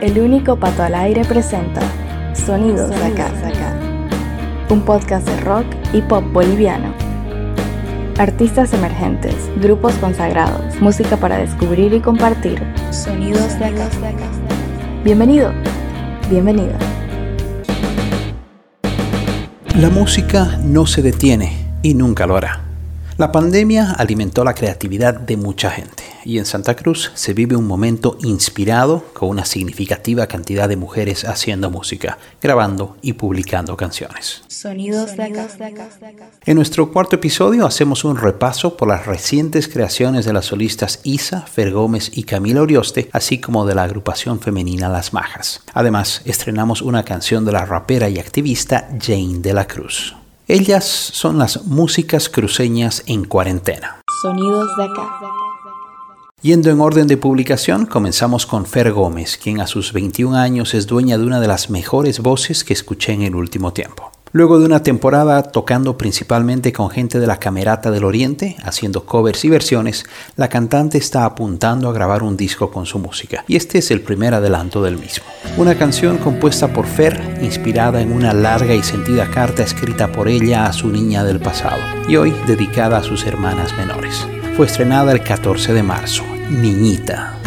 El único pato al aire presenta Sonidos, de acá, un podcast de rock y pop boliviano. Artistas emergentes, grupos consagrados, música para descubrir y compartir. Sonidos de acá. Bienvenido, bienvenida. La música no se detiene y nunca lo hará. La pandemia alimentó la creatividad de mucha gente y en Santa Cruz se vive un momento inspirado con una significativa cantidad de mujeres haciendo música, grabando y publicando canciones. Sonidos de acá. En nuestro cuarto episodio hacemos un repaso por las recientes creaciones de las solistas Isa, Fer Gómez y Camila Orioste, así como de la agrupación femenina Las Majas. Además, estrenamos una canción de la rapera y activista Jane de la Cruz. Ellas son las músicas cruceñas en cuarentena. Sonidos de acá. Yendo en orden de publicación, comenzamos con Fer Gómez, quien a sus 21 años es dueña de una de las mejores voces que escuché en el último tiempo. Luego de una temporada tocando principalmente con gente de la Camerata del Oriente, haciendo covers y versiones, la cantante está apuntando a grabar un disco con su música, y este es el primer adelanto del mismo. Una canción compuesta por Fer, inspirada en una larga y sentida carta escrita por ella a su niña del pasado, y hoy dedicada a sus hermanas menores fue estrenada el 14 de marzo, Niñita.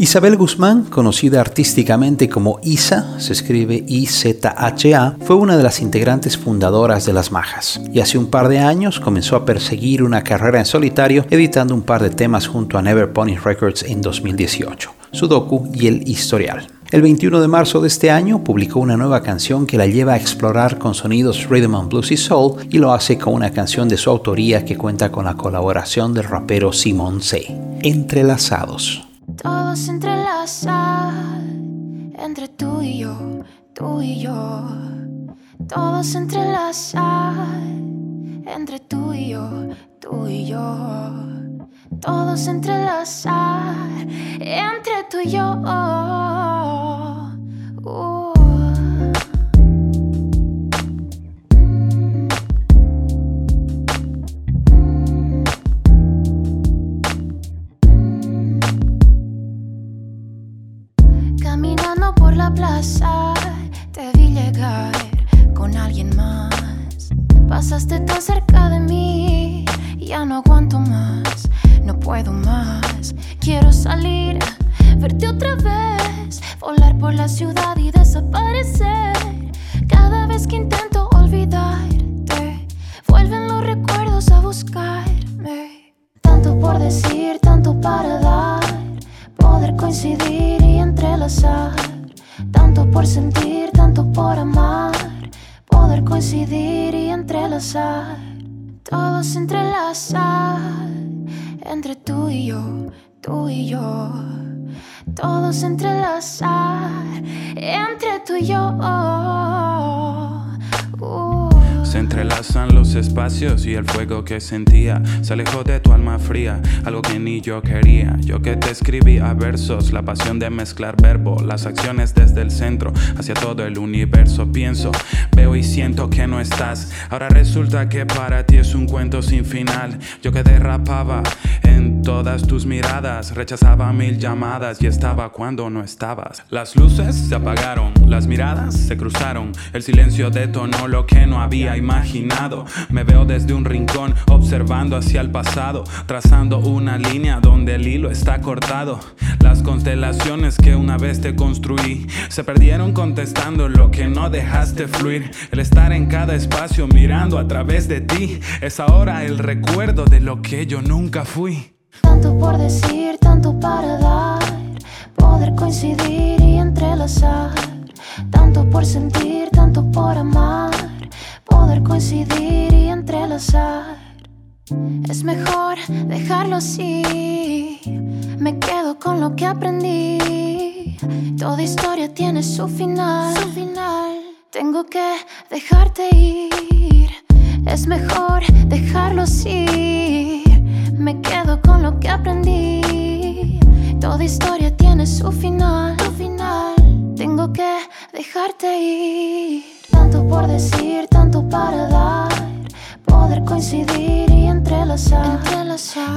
Isabel Guzmán, conocida artísticamente como Isa, se escribe I-Z-H-A, fue una de las integrantes fundadoras de Las Majas y hace un par de años comenzó a perseguir una carrera en solitario editando un par de temas junto a Never Pony Records en 2018, Sudoku y El Historial. El 21 de marzo de este año publicó una nueva canción que la lleva a explorar con sonidos rhythm and blues y soul y lo hace con una canción de su autoría que cuenta con la colaboración del rapero Simon C. Entrelazados. Entre tú y yo, tú y yo. Entre tú y yo, tú y yo. Todo se entre tú y yo. Uh. Caminando por la plaza, te vi llegar con alguien más. Pasaste tan cerca de mí, ya no aguanto más, no puedo más. Quiero salir, verte otra vez, volar por la ciudad y desaparecer. Cada vez que intento olvidarte, vuelven los recuerdos a buscarme. Tanto por decir, tanto para dar, poder coincidir y entrelazar. Tanto por sentir, tanto por amar, poder coincidir y entrelazar. Todo se entrelaza entre tú y yo, tú y yo. Todo se entrelaza entre tú y yo. Se entrelazan los espacios y el fuego que sentía se alejó de tu alma fría, algo que ni yo quería. Yo que te escribía versos, la pasión de mezclar verbo, las acciones desde el centro hacia todo el universo. Pienso, veo y siento que no estás. Ahora resulta que para ti es un cuento sin final. Yo que derrapaba en todas tus miradas, rechazaba mil llamadas y estaba cuando no estabas. Las luces se apagaron, las miradas se cruzaron, el silencio detonó lo que no había imaginado. Me veo desde un rincón observando hacia el pasado, trazando una línea donde el hilo está cortado. Las constelaciones que una vez te construí se perdieron contestando lo que no dejaste fluir. El estar en cada espacio mirando a través de ti es ahora el recuerdo de lo que yo nunca fui. Tanto por decir, tanto para dar, poder coincidir y entrelazar. Tanto por sentir, tanto por amar, poder coincidir y entrelazar. Es mejor dejarlo así, me quedo con lo que aprendí. Toda historia tiene su final, final. Tengo que dejarte ir, es mejor dejarlo así. Me quedo con lo que aprendí. Toda historia tiene su final, su final. Tengo que dejarte ir. Tanto por decir, tanto para dar. Poder coincidir y entrelazar.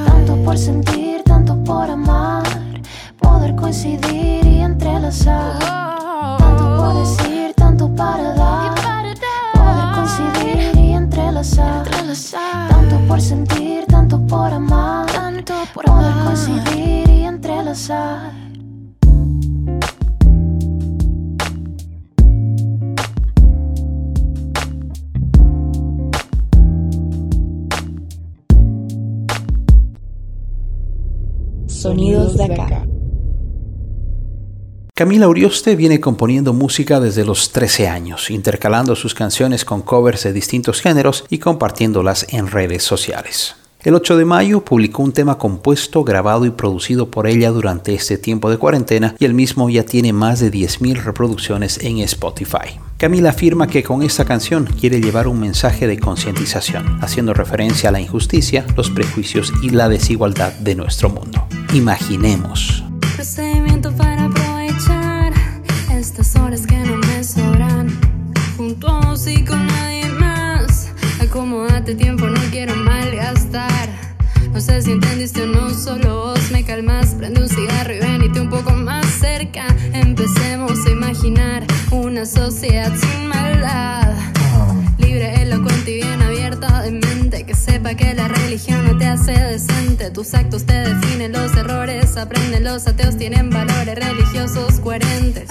Tanto por sentir, tanto por amar. Poder coincidir y entrelazar. Camila Urioste viene componiendo música desde los 13 años, intercalando sus canciones con covers de distintos géneros y compartiéndolas en redes sociales. El 8 de mayo publicó un tema compuesto, grabado y producido por ella durante este tiempo de cuarentena y el mismo ya tiene más de 10.000 reproducciones en Spotify. Camila afirma que con esta canción quiere llevar un mensaje de concientización, haciendo referencia a la injusticia, los prejuicios y la desigualdad de nuestro mundo. Imaginemos. Acomódate tiempo, no quiero malgastar. No sé si entendiste o no, solo vos me calmas. Prende un cigarro y venite un poco más cerca. Empecemos a imaginar una sociedad sin maldad. Libre, elocuente y bien abierta de mente. Que sepa que la religión no te hace decente. Tus actos te definen, los errores los aprenden, los ateos tienen valores religiosos coherentes.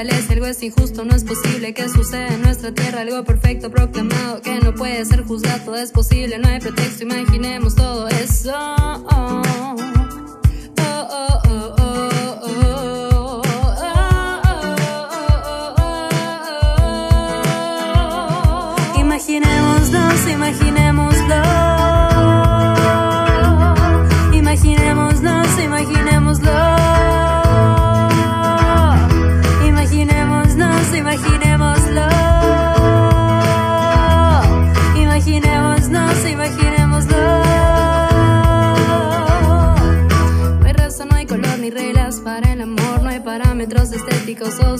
Algo es injusto, no es posible que suceda en nuestra tierra, algo perfecto proclamado que no puede ser juzgado, todo es posible, no hay pretexto, imaginemos todo eso. Oh, oh, oh. Imaginémonos, imaginémoslo.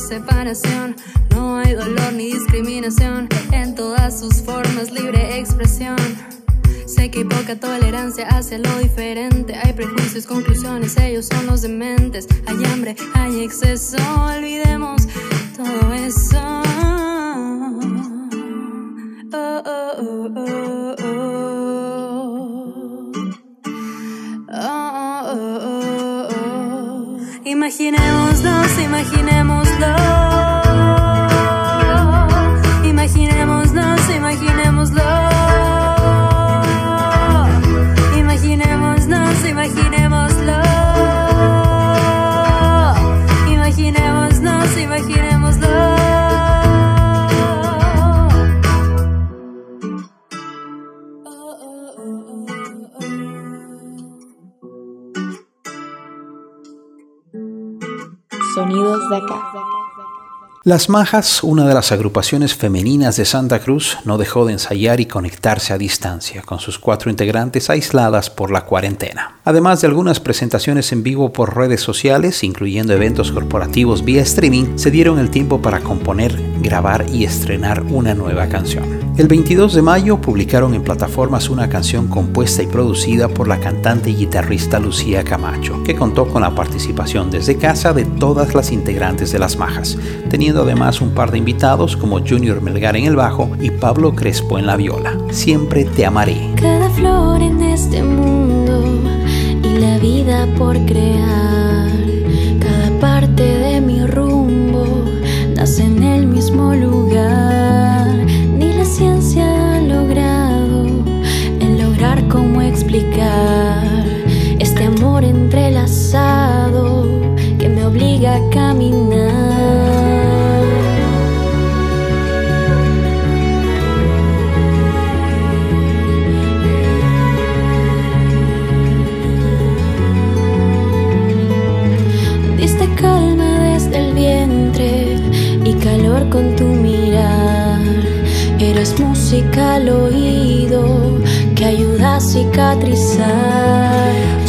Separación, no hay dolor ni discriminación en todas sus formas, libre expresión. Sé que poca tolerancia hacia lo diferente, hay prejuicios, conclusiones, ellos son los dementes, hay hambre, hay exceso, olvidemos todo eso. Oh, oh, oh, oh, oh. Oh. Imaginémonos, imaginémoslo. Imaginémonos, Sonidos de acá. Las Majas, una de las agrupaciones femeninas de Santa Cruz, no dejó de ensayar y conectarse a distancia, con sus cuatro integrantes aisladas por la cuarentena. Además de algunas presentaciones en vivo por redes sociales, incluyendo eventos corporativos vía streaming, se dieron el tiempo para componer, grabar y estrenar una nueva canción. El 22 de mayo publicaron en plataformas una canción compuesta y producida por la cantante y guitarrista Lucía Camacho, que contó con la participación desde casa de todas las integrantes de Las Majas, teniendo además un par de invitados como Junior Melgar en el bajo y Pablo Crespo en la viola. Siempre te amaré. Cada flor en este mundo y la vida por crear. Con tu mirar. Eres música al oído que ayuda a cicatrizar.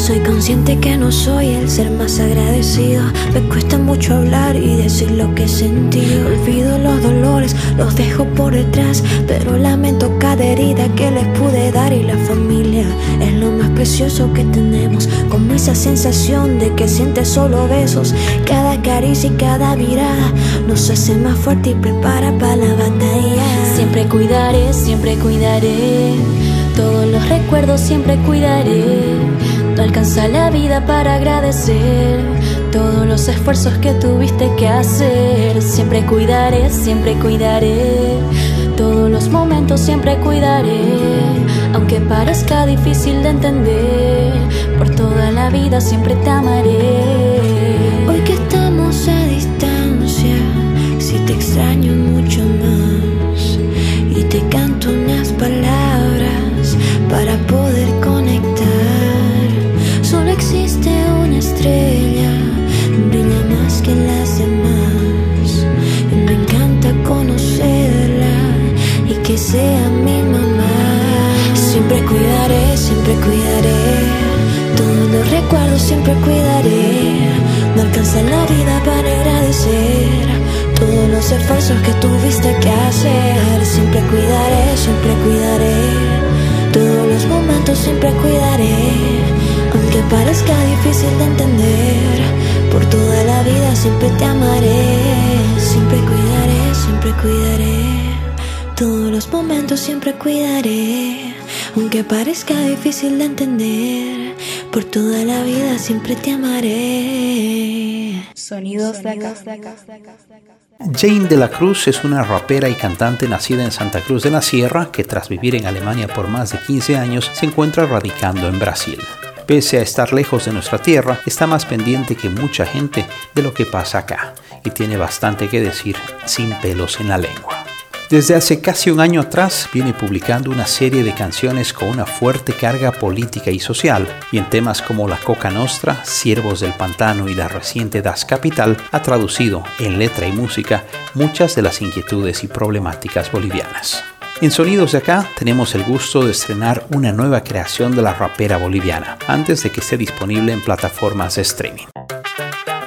Soy consciente que no soy el ser más agradecido. Me cuesta mucho hablar y decir lo que sentí. Olvido los dolores, los dejo por detrás. Pero lamento cada herida que les pude dar. Y la familia es lo más precioso que tenemos. Como esa sensación de que sientes solo besos. Cada caricia y cada mirada nos hace más fuerte y prepara para la batalla. Siempre cuidaré, siempre cuidaré. Todos los recuerdos siempre cuidaré. Alcanza la vida para agradecer todos los esfuerzos que tuviste que hacer. Siempre cuidaré, siempre cuidaré. Todos los momentos siempre cuidaré. Aunque parezca difícil de entender, por toda la vida siempre te amaré. Hoy que estamos a distancia, si te extraño mucho que sea mi mamá. cuidaré, siempre cuidaré. Todos los recuerdos siempre cuidaré. No alcanza la vida para agradecer todos los esfuerzos que tuviste que hacer. Siempre cuidaré, siempre cuidaré. Todos los momentos siempre cuidaré. Aunque parezca difícil de entender, por toda la vida siempre te amaré. Siempre cuidaré, siempre cuidaré. Todos los momentos siempre cuidaré. Aunque parezca difícil de entender, por toda la vida siempre te amaré. Sonidos de acá. Jane de la Cruz es una rapera y cantante nacida en Santa Cruz de la Sierra que tras vivir en Alemania por más de 15 años se encuentra radicando en Brasil. Pese a estar lejos de nuestra tierra, está más pendiente que mucha gente de lo que pasa acá y tiene bastante que decir sin pelos en la lengua. Desde hace casi un año atrás viene publicando una serie de canciones con una fuerte carga política y social, y en temas como La Coca Nostra, Siervos del Pantano y la reciente Das Capital ha traducido en letra y música muchas de las inquietudes y problemáticas bolivianas. En Sonidos de acá tenemos el gusto de estrenar una nueva creación de la rapera boliviana, antes de que esté disponible en plataformas de streaming.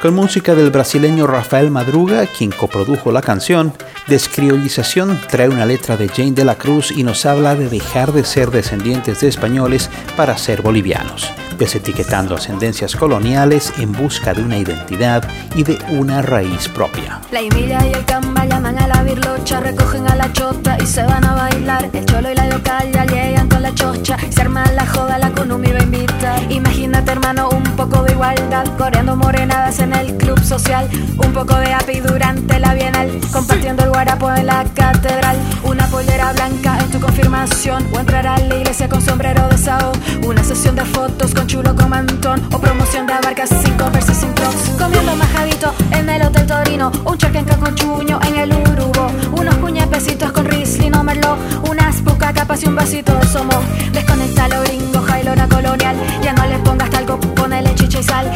Con música del brasileño Rafael Madruga, quien coprodujo la canción, Descriolización trae una letra de Jane de la Cruz y nos habla de dejar de ser descendientes de españoles para ser bolivianos, desetiquetando ascendencias coloniales en busca de una identidad y de una raíz propia. La Emilia y el Camba llaman a la birlocha, recogen a la chota y se van a bailar. El cholo y la ya llegan con la chocha, se arma la joda, la conumi va a invitar. Imagínate, hermano, un poco de igualdad, coreando morenadas en el club social, un poco de api durante la bienal, compartiendo el guarapo en la catedral, una pollera blanca en tu confirmación, o entrar a la iglesia con sombrero de sao, una sesión de fotos con chulo con mantón, o promoción de abarcas sin versos sin crocs, comiendo majadito en el hotel Torino, un chaquenca con chuño en el Urubo, unos puñepecitos con Riesling o Merlot, unas capas y un vasito de somo, desconecta lo gringo, jailona colonial, ya no le pongas talco, ponele chicha y sal,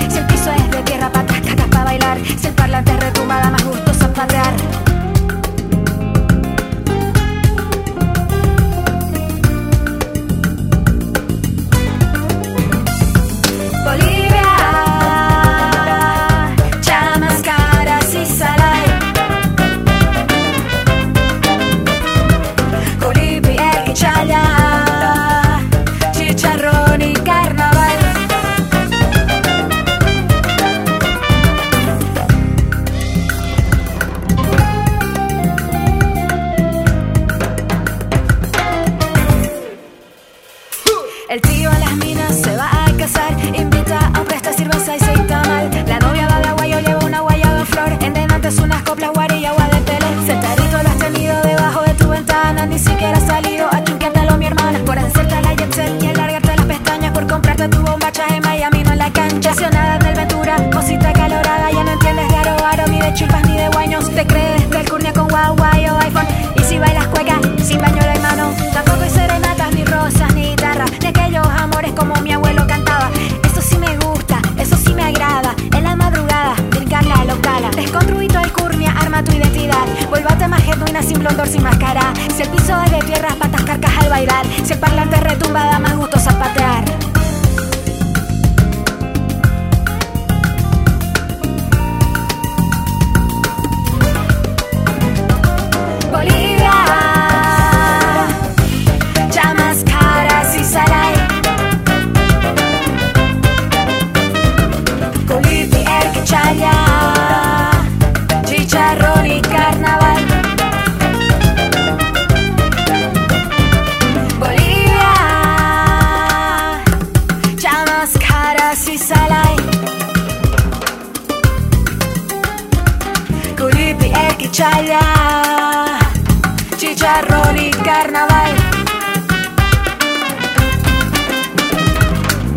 chicharrón y carnaval.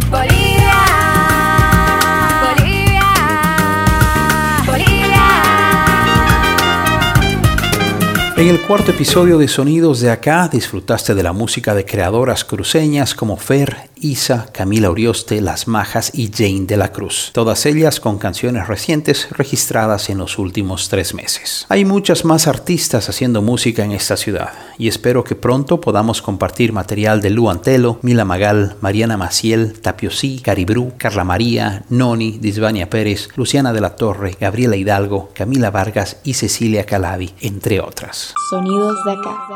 Bolivia, cuarto episodio de Sonidos de Acá disfrutaste de la música de creadoras cruceñas como Fer Isa, Camila Orioste, Las Majas y Jane de la Cruz, todas ellas con canciones recientes registradas en los últimos tres meses. Hay muchas más artistas haciendo música en esta ciudad y espero que pronto podamos compartir material de Lu Antelo, Mila Magal, Mariana Maciel, Tapiosí, Caribru, Carla María, Noni, Disvania Pérez, Luciana de la Torre, Gabriela Hidalgo, Camila Vargas y Cecilia Calabi, entre otras. Sonidos de acá.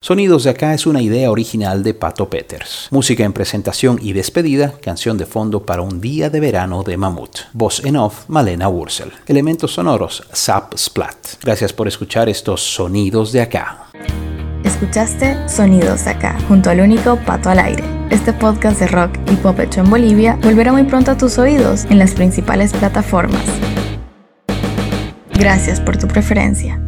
Sonidos de acá es una idea original de Pato Peters. Música en presentación y despedida, canción de fondo para un día de verano de Mamut. Voz en off, Malena Wurzel. Elementos sonoros, Zap Splat. Gracias por escuchar estos sonidos de acá. Escuchaste Sonidos de acá, junto al único Pato al aire. Este podcast de rock y pop hecho en Bolivia volverá muy pronto a tus oídos en las principales plataformas. Gracias por tu preferencia.